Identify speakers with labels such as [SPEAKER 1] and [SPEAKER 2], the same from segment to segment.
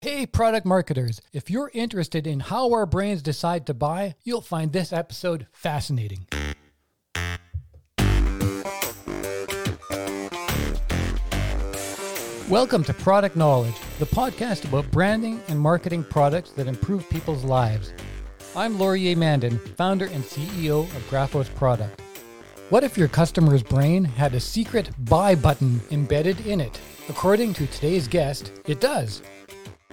[SPEAKER 1] Hey, product marketers, if you're interested in how our brains decide to buy, you'll find this episode fascinating. Welcome to Product Knowledge, the podcast about branding and marketing products that improve people's lives. I'm Laurier Mandan, founder and CEO of Graphos Product. What if your customer's brain had a secret buy button embedded in it? According to today's guest, it does.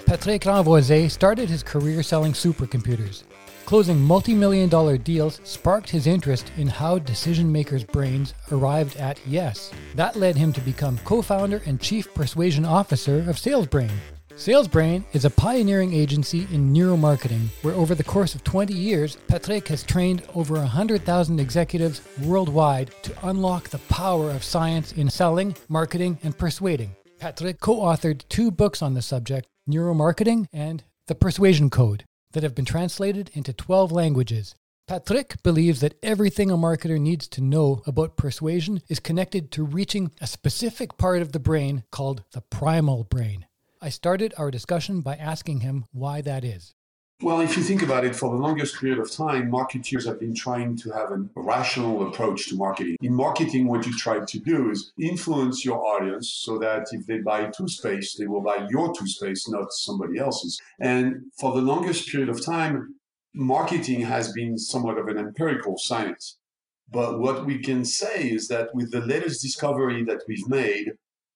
[SPEAKER 1] Patrick Renvoise started his career selling supercomputers. Closing multi million dollar deals sparked his interest in how decision makers' brains arrived at yes. That led him to become co founder and chief persuasion officer of SalesBrain. SalesBrain is a pioneering agency in neuromarketing where, over the course of 20 years, Patrick has trained over 100,000 executives worldwide to unlock the power of science in selling, marketing, and persuading. Patrick co authored two books on the subject Neuromarketing and The Persuasion Code that have been translated into 12 languages. Patrick believes that everything a marketer needs to know about persuasion is connected to reaching a specific part of the brain called the primal brain. I started our discussion by asking him why that is.
[SPEAKER 2] Well, if you think about it, for the longest period of time, marketeers have been trying to have a rational approach to marketing. In marketing, what you try to do is influence your audience so that if they buy toothpaste, they will buy your toothpaste, not somebody else's. And for the longest period of time, marketing has been somewhat of an empirical science. But what we can say is that with the latest discovery that we've made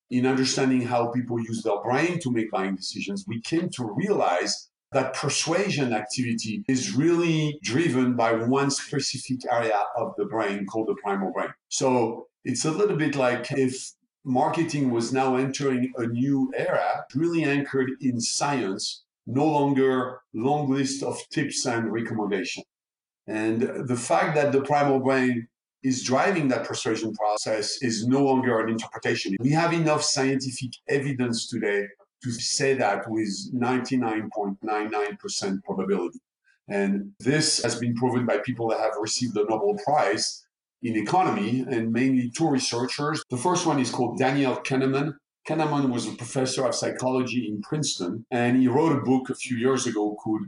[SPEAKER 2] in understanding how people use their brain to make buying decisions, we came to realize that persuasion activity is really driven by one specific area of the brain called the primal brain. So it's a little bit like if marketing was now entering a new era, really anchored in science, no longer long list of tips and recommendation. And the fact that the primal brain is driving that persuasion process is no longer an interpretation. We have enough scientific evidence today to say that with 99.99% probability. And this has been proven by people that have received the Nobel Prize in economy and mainly two researchers. The first one is called Daniel Kahneman. Kahneman was a professor of psychology in Princeton, and he wrote a book a few years ago called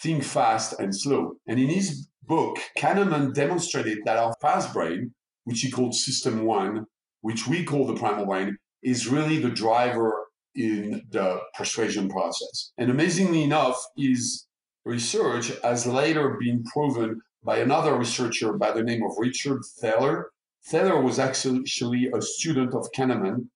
[SPEAKER 2] Think Fast and Slow. And in his book, Kahneman demonstrated that our fast brain, which he called System One, which we call the primal brain, is really the driver in the persuasion process. And amazingly enough, his research has later been proven by another researcher by the name of Richard Thaler. Thaler was actually a student of Kahneman,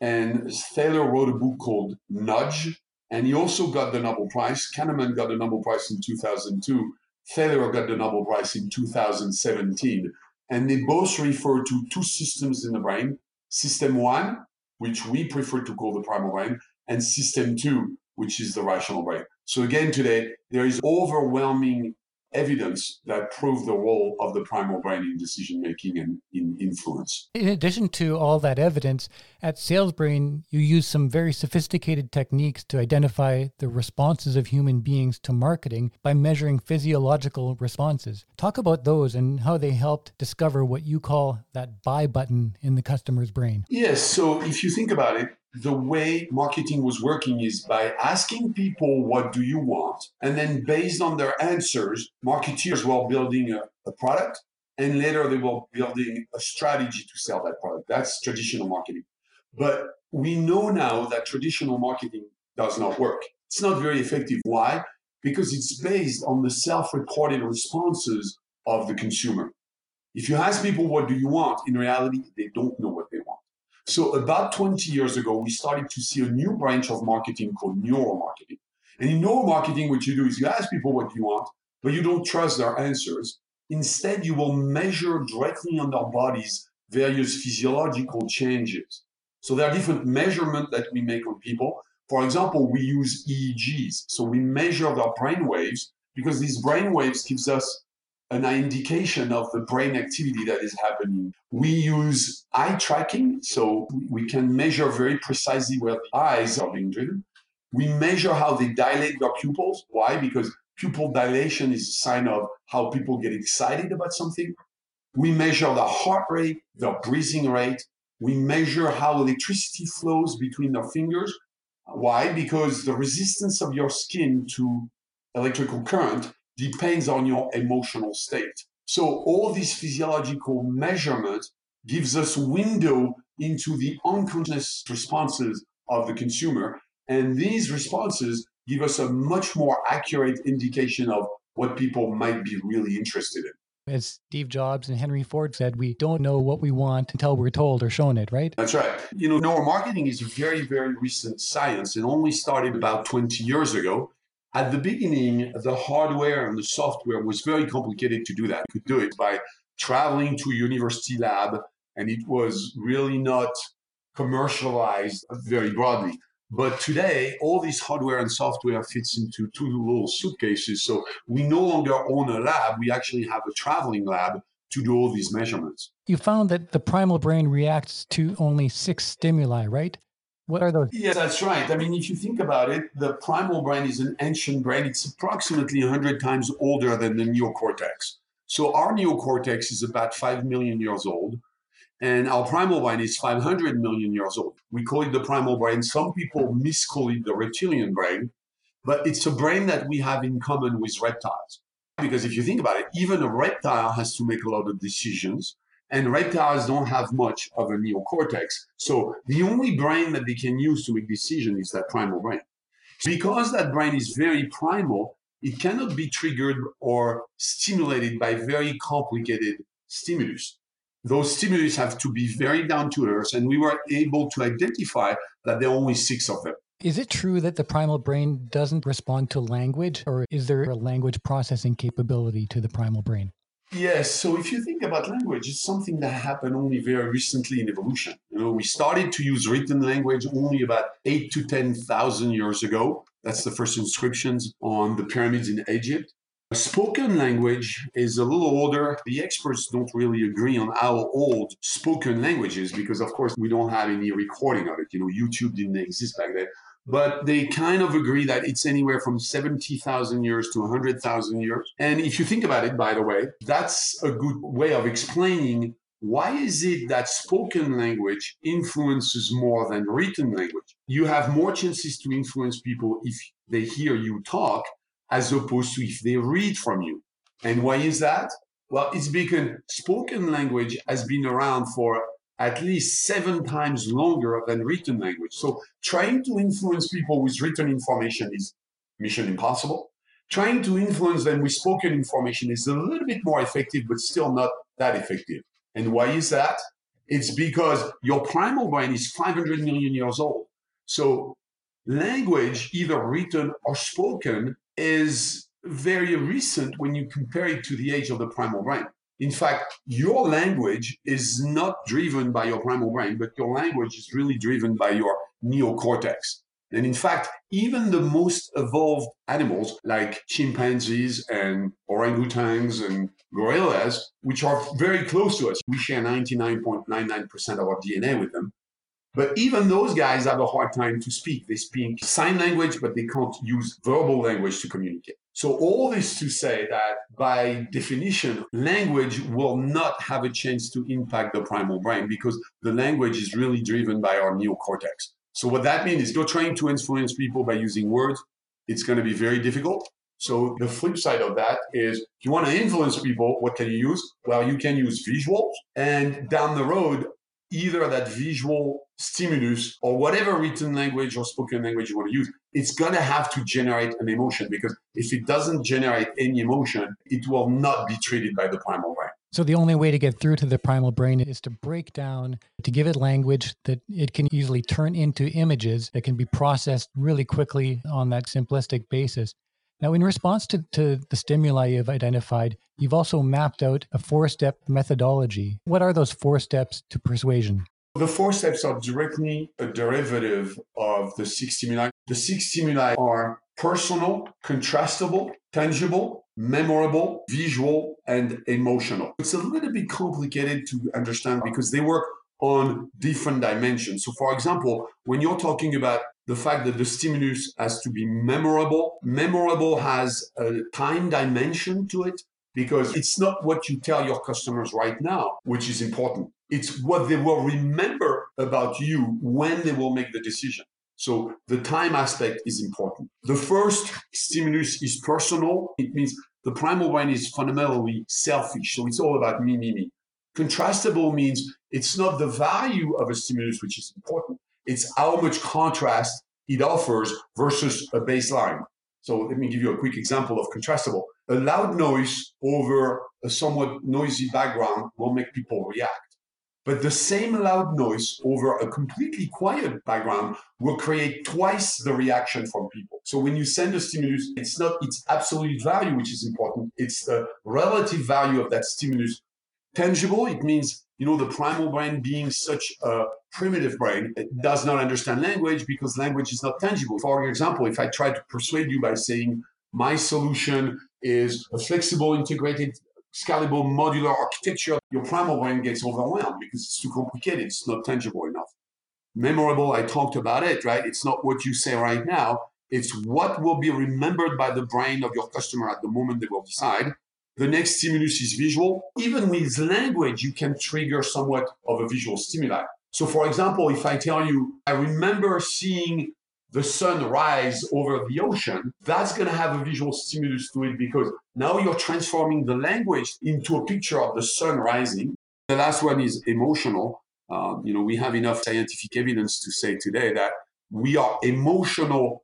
[SPEAKER 2] and Thaler wrote a book called Nudge, and he also got the Nobel Prize. Kahneman got the Nobel Prize in 2002. Thaler got the Nobel Prize in 2017. And they both refer to two systems in the brain. System one, which we prefer to call the primal brain, and system two, which is the rational brain. So again, today, there is overwhelming evidence that prove the role of the primal brain in decision making and in influence.
[SPEAKER 1] In addition to all that evidence, at SalesBrain, you use some very sophisticated techniques to identify the responses of human beings to marketing by measuring physiological responses. Talk about those and how they helped discover what you call that buy button in the customer's brain.
[SPEAKER 2] Yes. So if you think about it, the way marketing was working is by asking people what do you want? And then based on their answers marketeers were building a, a, product and later they were building a strategy to sell that product. That's traditional marketing. But we know now that traditional marketing does not work. It's not very effective. Why? Because it's based on the self-reported responses of the consumer. If you ask people what do you want? In reality they don't know what so about 20 years ago, we started to see a new branch of marketing called neuromarketing. And in neuromarketing, what you do is you ask people what you want, but you don't trust their answers. Instead, you will measure directly on their bodies various physiological changes. So there are different measurements that we make on people. For example, we use EEGs. So we measure their brain waves because these brain waves gives us an indication of the brain activity that is happening. We use eye tracking, so we can measure very precisely where the eyes are being driven. We measure how they dilate their pupils. Why? Because pupil dilation is a sign of how people get excited about something. We measure the heart rate, the breathing rate. We measure how electricity flows between their fingers. Why? Because the resistance of your skin to electrical current depends on your emotional state. So all these physiological measurements gives us window into the unconscious responses of the consumer. And these responses give us a much more accurate indication of what people might be really interested in.
[SPEAKER 1] As Steve Jobs and Henry Ford said, we don't know what we want until we're told or shown it, right?
[SPEAKER 2] That's right. You know, neuromarketing is very, very recent science. It only started about 20 years ago. At the beginning, the hardware and the software was very complicated to do that. You could do it by traveling to a university lab, and it was really not commercialized very broadly. But today, all this hardware and software fits into two little suitcases. So we no longer own a lab. We actually have a traveling lab to do all these measurements.
[SPEAKER 1] You found that the primal brain reacts to only six stimuli, right? What are those?
[SPEAKER 2] Yeah, that's right. I mean, if you think about it, the primal brain is an ancient brain. It's approximately 100 times older than the neocortex. So our neocortex is about 5 million years old. And our primal brain is 500 million years old. We call it the primal brain. Some people miscall it the reptilian brain, but it's a brain that we have in common with reptiles. Because if you think about it, even a reptile has to make a lot of decisions, and reptiles don't have much of a neocortex. So the only brain that they can use to make decisions is that primal brain. Because that brain is very primal, it cannot be triggered or stimulated by very complicated stimulus those stimulus have to be very down to earth, and we were able to identify that there are only six of them.
[SPEAKER 1] Is it true that the primal brain doesn't respond to language, or is there a language processing capability to the primal brain?
[SPEAKER 2] Yes. So if you think about language, it's something that happened only very recently in evolution. You know, we started to use written language only about eight to ten thousand years ago. That's the first inscriptions on the pyramids in Egypt. Spoken language is a little older. The experts don't really agree on how old spoken language is because, of course, we don't have any recording of it. You know, YouTube didn't exist back then. But they kind of agree that it's anywhere from 70,000 years to 100,000 years. And if you think about it, by the way, that's a good way of explaining why is it that spoken language influences more than written language? You have more chances to influence people if they hear you talk as opposed to if they read from you. And why is that? Well, it's because spoken language has been around for at least seven times longer than written language. So trying to influence people with written information is mission impossible. Trying to influence them with spoken information is a little bit more effective, but still not that effective. And why is that? It's because your primal brain is 500 million years old. So language, either written or spoken, is very recent when you compare it to the age of the primal brain. In fact, your language is not driven by your primal brain, but your language is really driven by your neocortex. And in fact, even the most evolved animals like chimpanzees and orangutans and gorillas, which are very close to us, we share 99.99% of our DNA with them, but even those guys have a hard time to speak. They speak sign language, but they can't use verbal language to communicate. So all this to say that by definition, language will not have a chance to impact the primal brain because the language is really driven by our neocortex. So what that means is you're trying to influence people by using words. It's going to be very difficult. So the flip side of that is if you want to influence people, what can you use? Well, you can use visuals. And down the road, either that visual stimulus or whatever written language or spoken language you want to use, it's going to have to generate an emotion because if it doesn't generate any emotion, it will not be treated by the primal brain.
[SPEAKER 1] So the only way to get through to the primal brain is to break down, to give it language that it can easily turn into images that can be processed really quickly on that simplistic basis. Now, in response to, to the stimuli you've identified, you've also mapped out a four step methodology. What are those four steps to persuasion?
[SPEAKER 2] The four steps are directly a derivative of the six stimuli. The six stimuli are personal, contrastable, tangible, memorable, visual, and emotional. It's a little bit complicated to understand because they work on different dimensions. So, for example, when you're talking about the fact that the stimulus has to be memorable, memorable has a time dimension to it because it's not what you tell your customers right now, which is important. It's what they will remember about you when they will make the decision. So the time aspect is important. The first stimulus is personal. It means the primal brain is fundamentally selfish. So it's all about me, me, me. Contrastable means it's not the value of a stimulus which is important. It's how much contrast it offers versus a baseline. So let me give you a quick example of contrastable. A loud noise over a somewhat noisy background will make people react. But the same loud noise over a completely quiet background will create twice the reaction from people. So when you send a stimulus, it's not its absolute value which is important, it's the relative value of that stimulus tangible. It means, you know, the primal brain being such a primitive brain, it does not understand language because language is not tangible. For example, if I try to persuade you by saying my solution is a flexible, integrated, scalable, modular architecture, your primal brain gets overwhelmed because it's too complicated. It's not tangible enough. Memorable, I talked about it, right? It's not what you say right now. It's what will be remembered by the brain of your customer at the moment they will decide. The next stimulus is visual. Even with language, you can trigger somewhat of a visual stimuli. So, for example, if I tell you, I remember seeing the sun rise over the ocean, that's going to have a visual stimulus to it because now you're transforming the language into a picture of the sun rising. The last one is emotional. Um, you know, we have enough scientific evidence to say today that we are emotional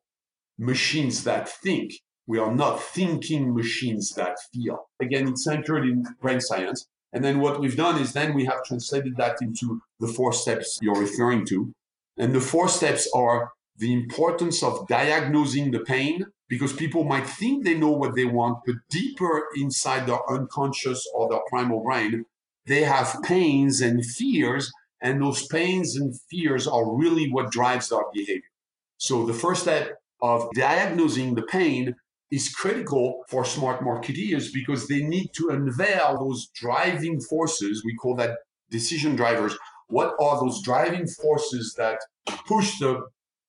[SPEAKER 2] machines that think. We are not thinking machines that feel. Again, it's anchored in brain science. And then what we've done is then we have translated that into the four steps you're referring to. And the four steps are the importance of diagnosing the pain because people might think they know what they want, but deeper inside their unconscious or their primal brain, they have pains and fears. And those pains and fears are really what drives their behavior. So the first step of diagnosing the pain is critical for smart marketeers because they need to unveil those driving forces. We call that decision drivers. What are those driving forces that push the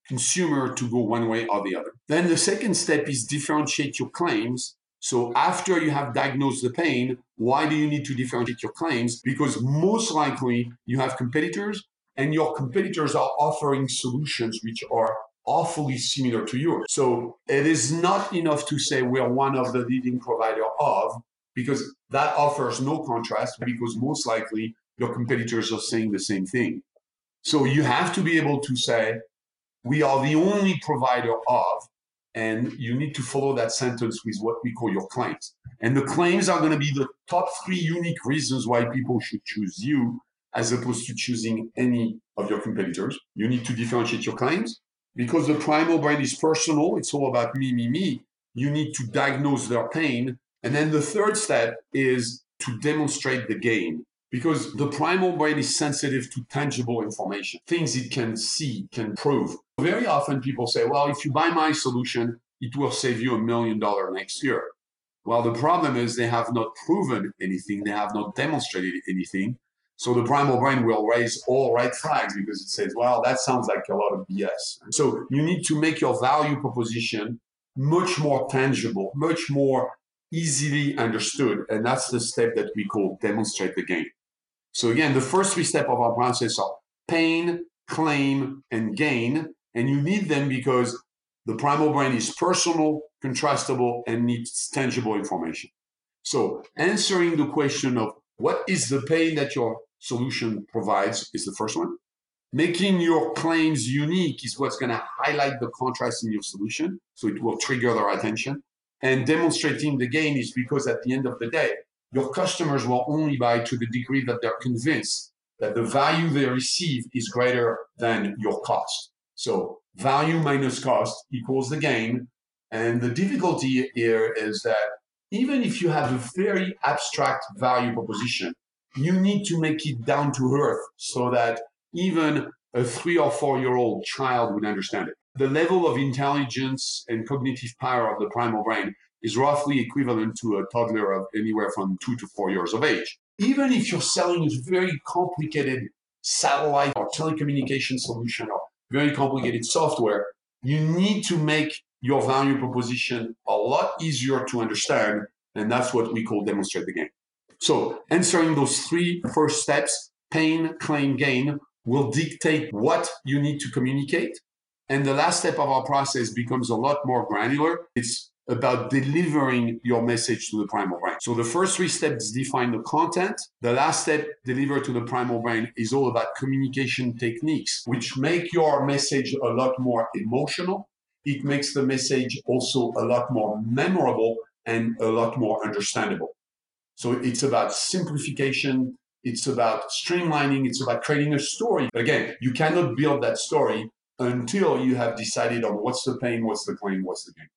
[SPEAKER 2] consumer to go one way or the other? Then the second step is differentiate your claims. So after you have diagnosed the pain, why do you need to differentiate your claims? Because most likely you have competitors and your competitors are offering solutions which are awfully similar to yours. So it is not enough to say we are one of the leading provider of, because that offers no contrast because most likely your competitors are saying the same thing. So you have to be able to say, we are the only provider of, and you need to follow that sentence with what we call your claims. And the claims are going to be the top three unique reasons why people should choose you as opposed to choosing any of your competitors. You need to differentiate your claims because the primal brain is personal, it's all about me, me, me. You need to diagnose their pain. And then the third step is to demonstrate the gain because the primal brain is sensitive to tangible information, things it can see, can prove. Very often people say, well, if you buy my solution, it will save you a million dollars next year. Well, the problem is they have not proven anything, they have not demonstrated anything. So the primal brain will raise all red flags because it says, well, that sounds like a lot of BS. So you need to make your value proposition much more tangible, much more easily understood. And that's the step that we call demonstrate the gain. So again, the first three steps of our process are pain, claim, and gain. And you need them because the primal brain is personal, contrastable, and needs tangible information. So answering the question of what is the pain that your solution provides is the first one. Making your claims unique is what's going to highlight the contrast in your solution. So it will trigger their attention. And demonstrating the gain is because at the end of the day, your customers will only buy to the degree that they're convinced that the value they receive is greater than your cost. So value minus cost equals the gain. And the difficulty here is that even if you have a very abstract value proposition, you need to make it down to earth so that even a three or four year old child would understand it. The level of intelligence and cognitive power of the primal brain is roughly equivalent to a toddler of anywhere from two to four years of age. Even if you're selling a very complicated satellite or telecommunication solution or very complicated software, you need to make your value proposition a lot easier to understand. And that's what we call demonstrate the game. So answering those three first steps, pain, claim, gain, will dictate what you need to communicate. And the last step of our process becomes a lot more granular. It's about delivering your message to the primal brain. So the first three steps define the content. The last step, deliver to the primal brain, is all about communication techniques, which make your message a lot more emotional. It makes the message also a lot more memorable and a lot more understandable. So it's about simplification. It's about streamlining. It's about creating a story. But again, you cannot build that story until you have decided on what's the pain, what's the claim, what's the gain.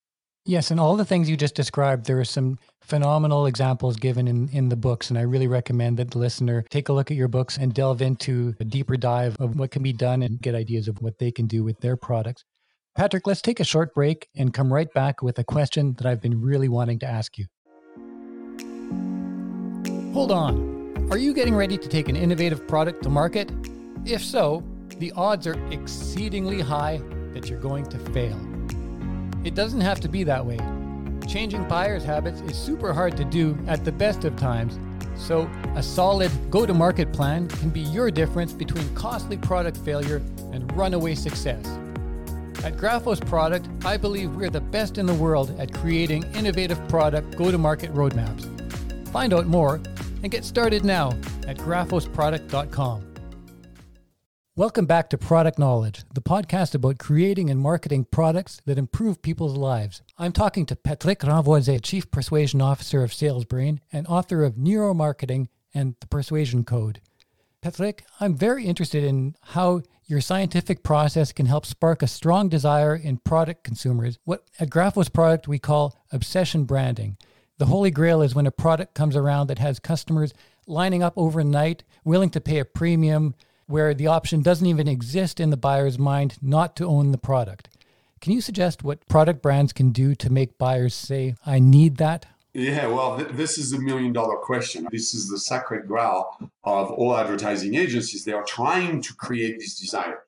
[SPEAKER 1] Yes, and all the things you just described, there are some phenomenal examples given in, in the books. And I really recommend that the listener take a look at your books and delve into a deeper dive of what can be done and get ideas of what they can do with their products. Patrick, let's take a short break and come right back with a question that I've been really wanting to ask you. Hold on. Are you getting ready to take an innovative product to market? If so, the odds are exceedingly high that you're going to fail. It doesn't have to be that way. Changing buyers' habits is super hard to do at the best of times, so a solid go to market plan can be your difference between costly product failure and runaway success. At Graphos Product, I believe we're the best in the world at creating innovative product go to market roadmaps. Find out more and get started now at graphosproduct.com. Welcome back to Product Knowledge, the podcast about creating and marketing products that improve people's lives. I'm talking to Patrick Renvoise, Chief Persuasion Officer of SalesBrain and author of Neuromarketing and the Persuasion Code. Patrick, I'm very interested in how your scientific process can help spark a strong desire in product consumers, what at Graphos Product we call obsession branding. The holy grail is when a product comes around that has customers lining up overnight, willing to pay a premium, where the option doesn't even exist in the buyer's mind not to own the product. Can you suggest what product brands can do to make buyers say, I need that?
[SPEAKER 2] Yeah, well, th- this is a million dollar question. This is the sacred grail of all advertising agencies. They are trying to create this desire.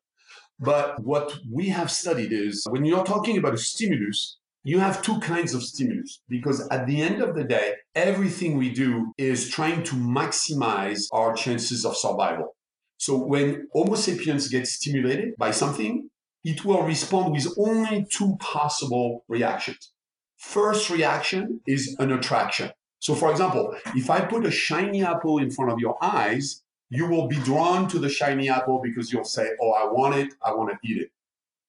[SPEAKER 2] But what we have studied is when you're talking about a stimulus, you have two kinds of stimulus because at the end of the day, everything we do is trying to maximize our chances of survival. So when Homo sapiens gets stimulated by something, it will respond with only two possible reactions. First reaction is an attraction. So for example, if I put a shiny apple in front of your eyes, you will be drawn to the shiny apple because you'll say, Oh, I want it, I want to eat it.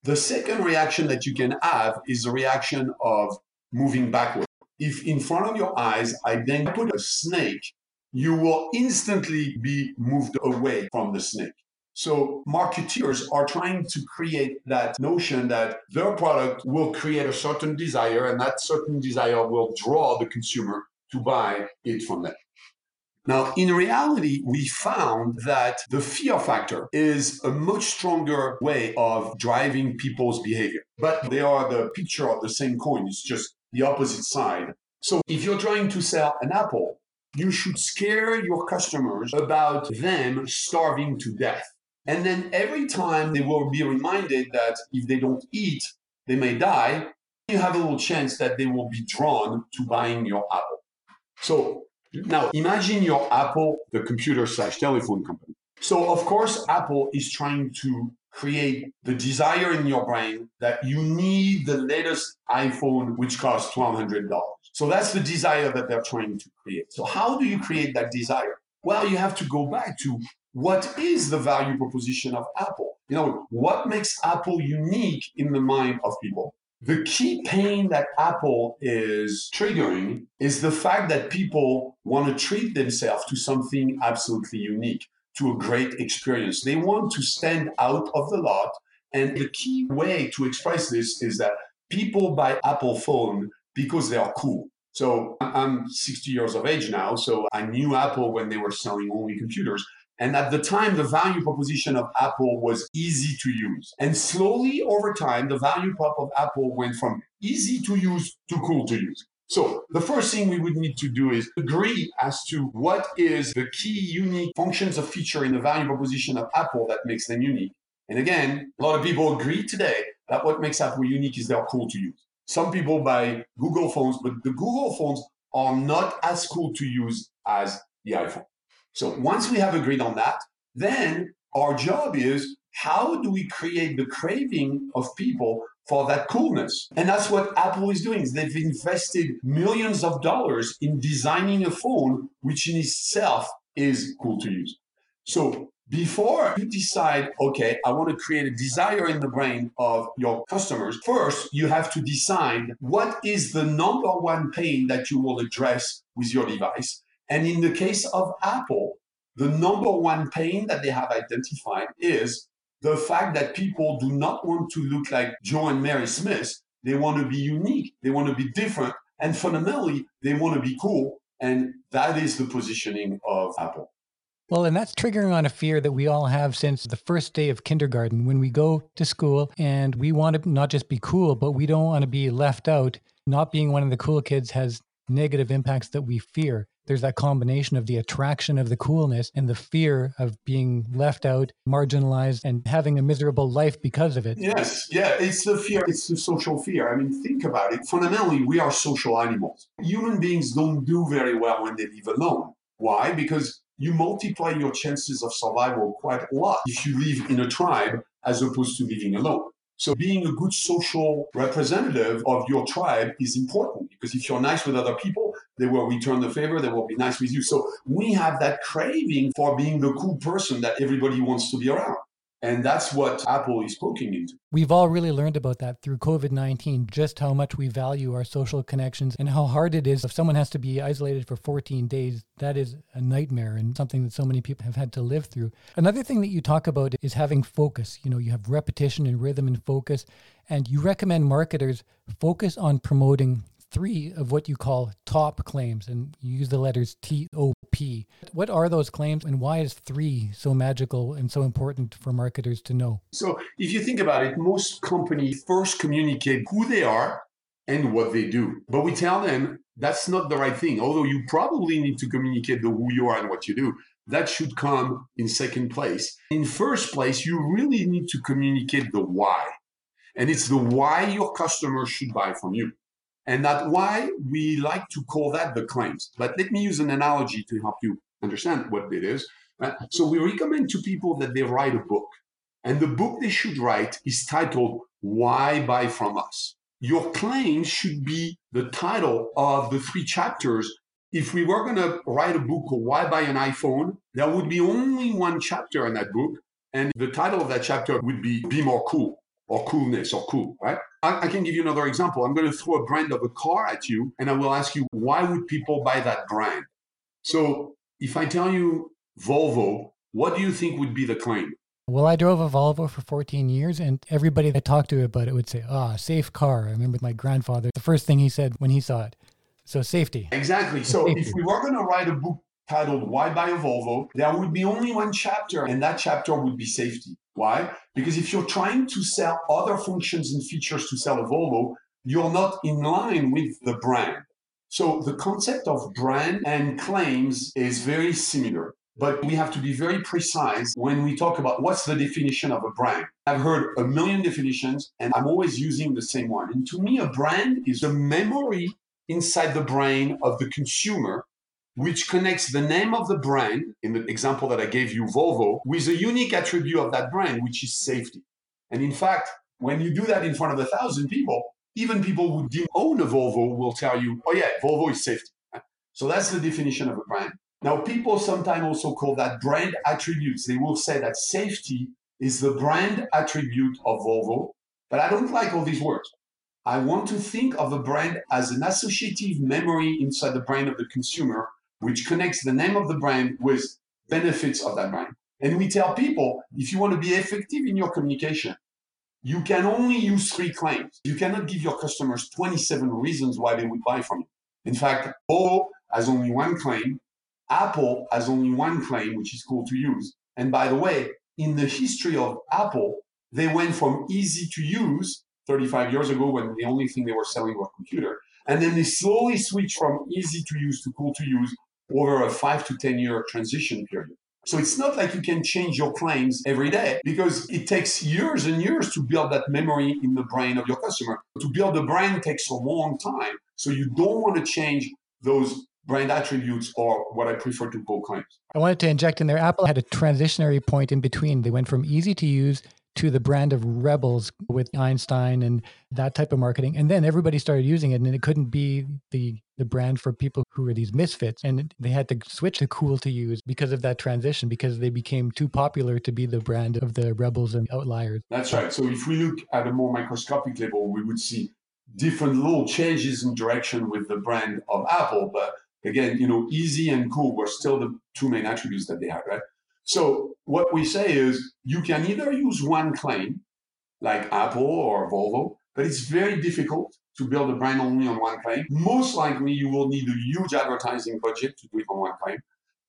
[SPEAKER 2] The second reaction that you can have is a reaction of moving backward. If in front of your eyes, I then put a snake you will instantly be moved away from the snake. So marketeers are trying to create that notion that their product will create a certain desire and that certain desire will draw the consumer to buy it from them. Now, in reality, we found that the fear factor is a much stronger way of driving people's behavior. But they are the picture of the same coin. It's just the opposite side. So if you're trying to sell an apple, you should scare your customers about them starving to death. And then every time they will be reminded that if they don't eat, they may die, you have a little chance that they will be drawn to buying your Apple. So now imagine your Apple, the computer slash telephone company. So of course, Apple is trying to create the desire in your brain that you need the latest iPhone, which costs $1,200. So that's the desire that they're trying to create. So how do you create that desire? Well, you have to go back to what is the value proposition of Apple? You know, what makes Apple unique in the mind of people? The key pain that Apple is triggering is the fact that people want to treat themselves to something absolutely unique, to a great experience. They want to stand out of the lot. And the key way to express this is that people buy Apple phone because they are cool. So I'm 60 years of age now, so I knew Apple when they were selling only computers. And at the time, the value proposition of Apple was easy to use. And slowly over time, the value prop of Apple went from easy to use to cool to use. So the first thing we would need to do is agree as to what is the key unique functions of feature in the value proposition of Apple that makes them unique. And again, a lot of people agree today that what makes Apple unique is they're cool to use. Some people buy Google phones, but the Google phones are not as cool to use as the iPhone. So once we have agreed on that, then our job is how do we create the craving of people for that coolness? And that's what Apple is doing. They've invested millions of dollars in designing a phone, which in itself is cool to use. So before you decide, okay, I want to create a desire in the brain of your customers, first you have to decide what is the number one pain that you will address with your device. And in the case of Apple, the number one pain that they have identified is the fact that people do not want to look like Joe and Mary Smith. They want to be unique. They want to be different. And fundamentally, they want to be cool. And that is the positioning of Apple.
[SPEAKER 1] Well, and that's triggering on a fear that we all have since the first day of kindergarten when we go to school and we want to not just be cool, but we don't want to be left out. Not being one of the cool kids has negative impacts that we fear there's that combination of the attraction of the coolness and the fear of being left out, marginalized, and having a miserable life because of it.
[SPEAKER 2] Yes, yeah, it's the fear, it's the social fear. I mean, think about it. Fundamentally, we are social animals. Human beings don't do very well when they live alone. Why? Because you multiply your chances of survival quite a lot if you live in a tribe as opposed to living alone. So being a good social representative of your tribe is important because if you're nice with other people, they will return the favor, they will be nice with you. So we have that craving for being the cool person that everybody wants to be around. And that's what Apple is poking into.
[SPEAKER 1] We've all really learned about that through COVID 19, just how much we value our social connections and how hard it is. If someone has to be isolated for 14 days, that is a nightmare and something that so many people have had to live through. Another thing that you talk about is having focus. You know, you have repetition and rhythm and focus, and you recommend marketers focus on promoting three of what you call top claims, and you use the letters T O P. What are those claims, and why is three so magical and so important for marketers to know?
[SPEAKER 2] So, if you think about it, most companies first communicate who they are and what they do. But we tell them that's not the right thing. Although you probably need to communicate the who you are and what you do. That should come in second place. In first place, you really need to communicate the why. And it's the why your customers should buy from you. And that why we like to call that the claims. But let me use an analogy to help you understand what it is. Right? So we recommend to people that they write a book. And the book they should write is titled Why Buy From Us. Your claim should be the title of the three chapters. If we were going to write a book called Why Buy an iPhone, there would be only one chapter in that book. And the title of that chapter would be Be More Cool or coolness or cool, right? I, I, can give you another example. I'm going to throw a brand of a car at you and I will ask you, why would people buy that brand? So if I tell you Volvo, what do you think would be the claim?
[SPEAKER 1] Well, I drove a Volvo for 14 years, and everybody that talked to it about it would say, ah, oh, safe car. I remember my grandfather, the first thing he said when he saw it. So safety.
[SPEAKER 2] Exactly. So safety. if we were going to write a book titled Why Buy a Volvo, there would be only one chapter, and that chapter would be safety. Why? Because if you're trying to sell other functions and features to sell a Volvo, you're not in line with the brand. So the concept of brand and claims is very similar, but we have to be very precise when we talk about what's the definition of a brand. I've heard a million definitions and I'm always using the same one. And to me, a brand is a memory inside the brain of the consumer which connects the name of the brand, in the example that I gave you, Volvo, with a unique attribute of that brand, which is safety. And in fact, when you do that in front of a thousand people, even people who didn't own a Volvo will tell you, oh yeah, Volvo is safety. So that's the definition of a brand. Now, people sometimes also call that brand attributes. They will say that safety is the brand attribute of Volvo, but I don't like all these words. I want to think of a brand as an associative memory inside the brain of the consumer which connects the name of the brand with benefits of that brand. And we tell people if you want to be effective in your communication, you can only use three claims. You cannot give your customers 27 reasons why they would buy from you. In fact, Volvo has only one claim. Apple has only one claim, which is cool to use. And by the way, in the history of Apple, they went from easy to use 35 years ago when the only thing they were selling was computer. And then they slowly switched from easy to use to cool to use over a five to 10 year transition period. So it's not like you can change your claims every day because it takes years and years to build that memory in the brain of your customer. To build a brand takes a long time. So you don't want to change those brand attributes or what I prefer to call claims.
[SPEAKER 1] I wanted to inject in there. Apple had a transitionary point in between. They went from easy to use to the brand of rebels with Einstein and that type of marketing. And then everybody started using it and it couldn't be the the brand for people who were these misfits. And they had to switch to cool to use because of that transition, because they became too popular to be the brand of the rebels and outliers.
[SPEAKER 2] That's right. So if we look at a more microscopic level, we would see different little changes in direction with the brand of Apple. But again, you know, easy and cool were still the two main attributes that they had, right? So what we say is you can either use one claim, like Apple or Volvo, but it's very difficult to build a brand only on one claim. Most likely you will need a huge advertising budget to do it on one claim.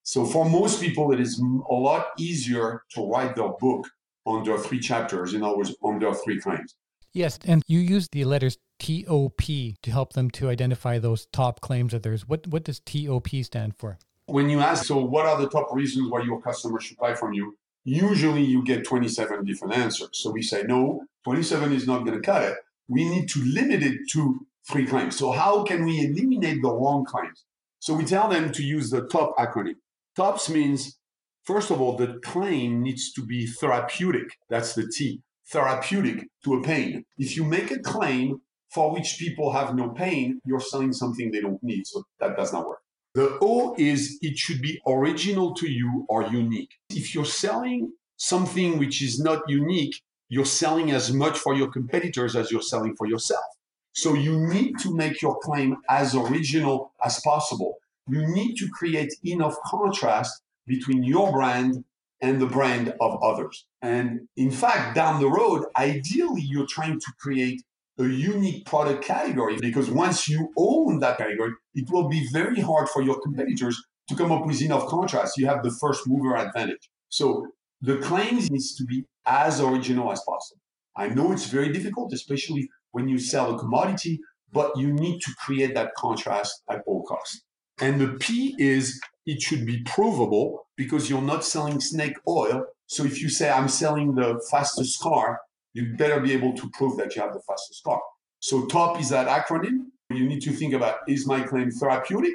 [SPEAKER 2] So for most people, it is a lot easier to write their book under three chapters, in other words, under three claims.
[SPEAKER 1] Yes, and you use the letters TOP to help them to identify those top claims of theirs. What what does TOP stand for?
[SPEAKER 2] When you ask, so what are the top reasons why your customer should buy from you? Usually you get 27 different answers. So we say, no, 27 is not going to cut it. We need to limit it to three claims. So how can we eliminate the wrong claims? So we tell them to use the TOP acronym. TOPS means, first of all, the claim needs to be therapeutic. That's the T, therapeutic to a pain. If you make a claim for which people have no pain, you're selling something they don't need. So that does not work. The O is it should be original to you or unique. If you're selling something which is not unique, you're selling as much for your competitors as you're selling for yourself. So you need to make your claim as original as possible. You need to create enough contrast between your brand and the brand of others. And in fact, down the road, ideally, you're trying to create a unique product category because once you own that category, it will be very hard for your competitors to come up with enough contrast. You have the first mover advantage. So the claims needs to be as original as possible. I know it's very difficult, especially when you sell a commodity, but you need to create that contrast at all costs. And the P is it should be provable because you're not selling snake oil. So if you say I'm selling the fastest car, you better be able to prove that you have the fastest car. So TOP is that acronym. You need to think about is my claim therapeutic?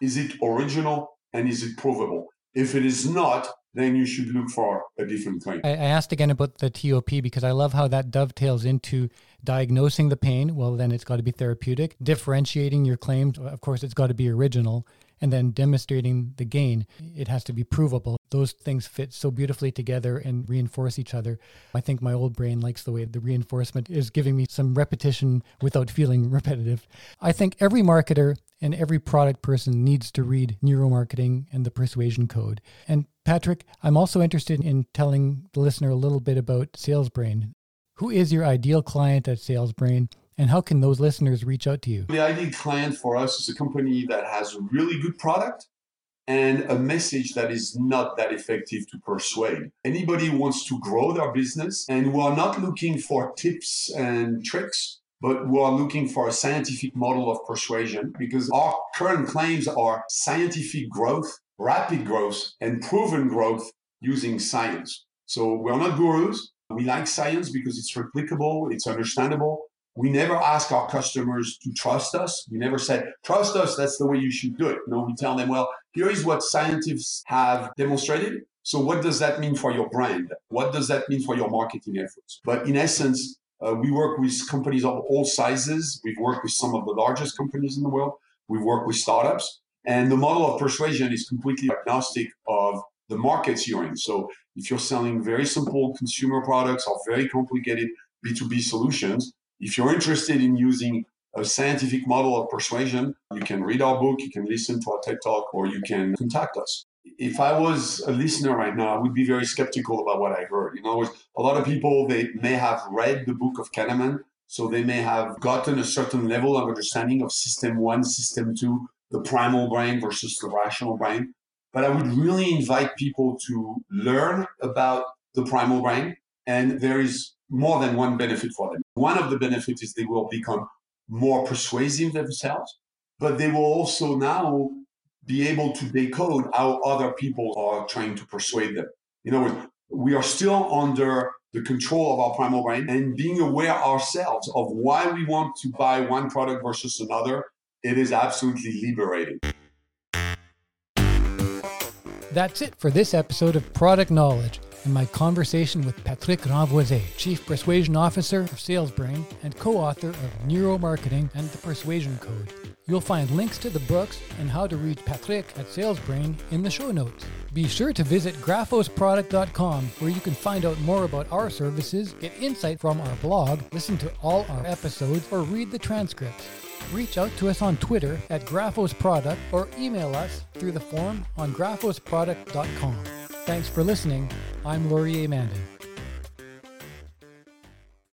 [SPEAKER 2] Is it original? And is it provable? If it is not, then you should look for a different claim.
[SPEAKER 1] I asked again about the TOP because I love how that dovetails into diagnosing the pain. Well, then it's got to be therapeutic. Differentiating your claims, of course, it's got to be original and then demonstrating the gain, it has to be provable. Those things fit so beautifully together and reinforce each other. I think my old brain likes the way the reinforcement is giving me some repetition without feeling repetitive. I think every marketer and every product person needs to read neuromarketing and the persuasion code. And Patrick, I'm also interested in telling the listener a little bit about SalesBrain. Who is your ideal client at SalesBrain? And how can those listeners reach out to you?
[SPEAKER 2] The ideal client for us is a company that has a really good product and a message that is not that effective to persuade. Anybody who wants to grow their business and who are not looking for tips and tricks, but who are looking for a scientific model of persuasion because our current claims are scientific growth, rapid growth, and proven growth using science. So we're not gurus. We like science because it's replicable, it's understandable, we never ask our customers to trust us. We never said, trust us, that's the way you should do it. No, we tell them, well, here is what scientists have demonstrated. So, what does that mean for your brand? What does that mean for your marketing efforts? But in essence, uh, we work with companies of all sizes. We've worked with some of the largest companies in the world. We've worked with startups. And the model of persuasion is completely agnostic of the markets you're in. So if you're selling very simple consumer products or very complicated B2B solutions, if you're interested in using a scientific model of persuasion, you can read our book, you can listen to our TED Talk, or you can contact us. If I was a listener right now, I would be very skeptical about what I heard. In other words, a lot of people, they may have read the book of Kahneman, so they may have gotten a certain level of understanding of system one, system two, the primal brain versus the rational brain. But I would really invite people to learn about the primal brain. And there is more than one benefit for them. One of the benefits is they will become more persuasive themselves, but they will also now be able to decode how other people are trying to persuade them. In other words, we are still under the control of our primal brain and being aware ourselves of why we want to buy one product versus another, it is absolutely liberating.
[SPEAKER 1] That's it for this episode of Product Knowledge and my conversation with Patrick Renvoise, Chief Persuasion Officer of SalesBrain and co-author of Neuromarketing and the Persuasion Code. You'll find links to the books and how to reach Patrick at SalesBrain in the show notes. Be sure to visit graphosproduct.com where you can find out more about our services, get insight from our blog, listen to all our episodes, or read the transcripts. Reach out to us on Twitter at graphosproduct or email us through the form on graphosproduct.com. Thanks for listening. I'm Laurier Mandin.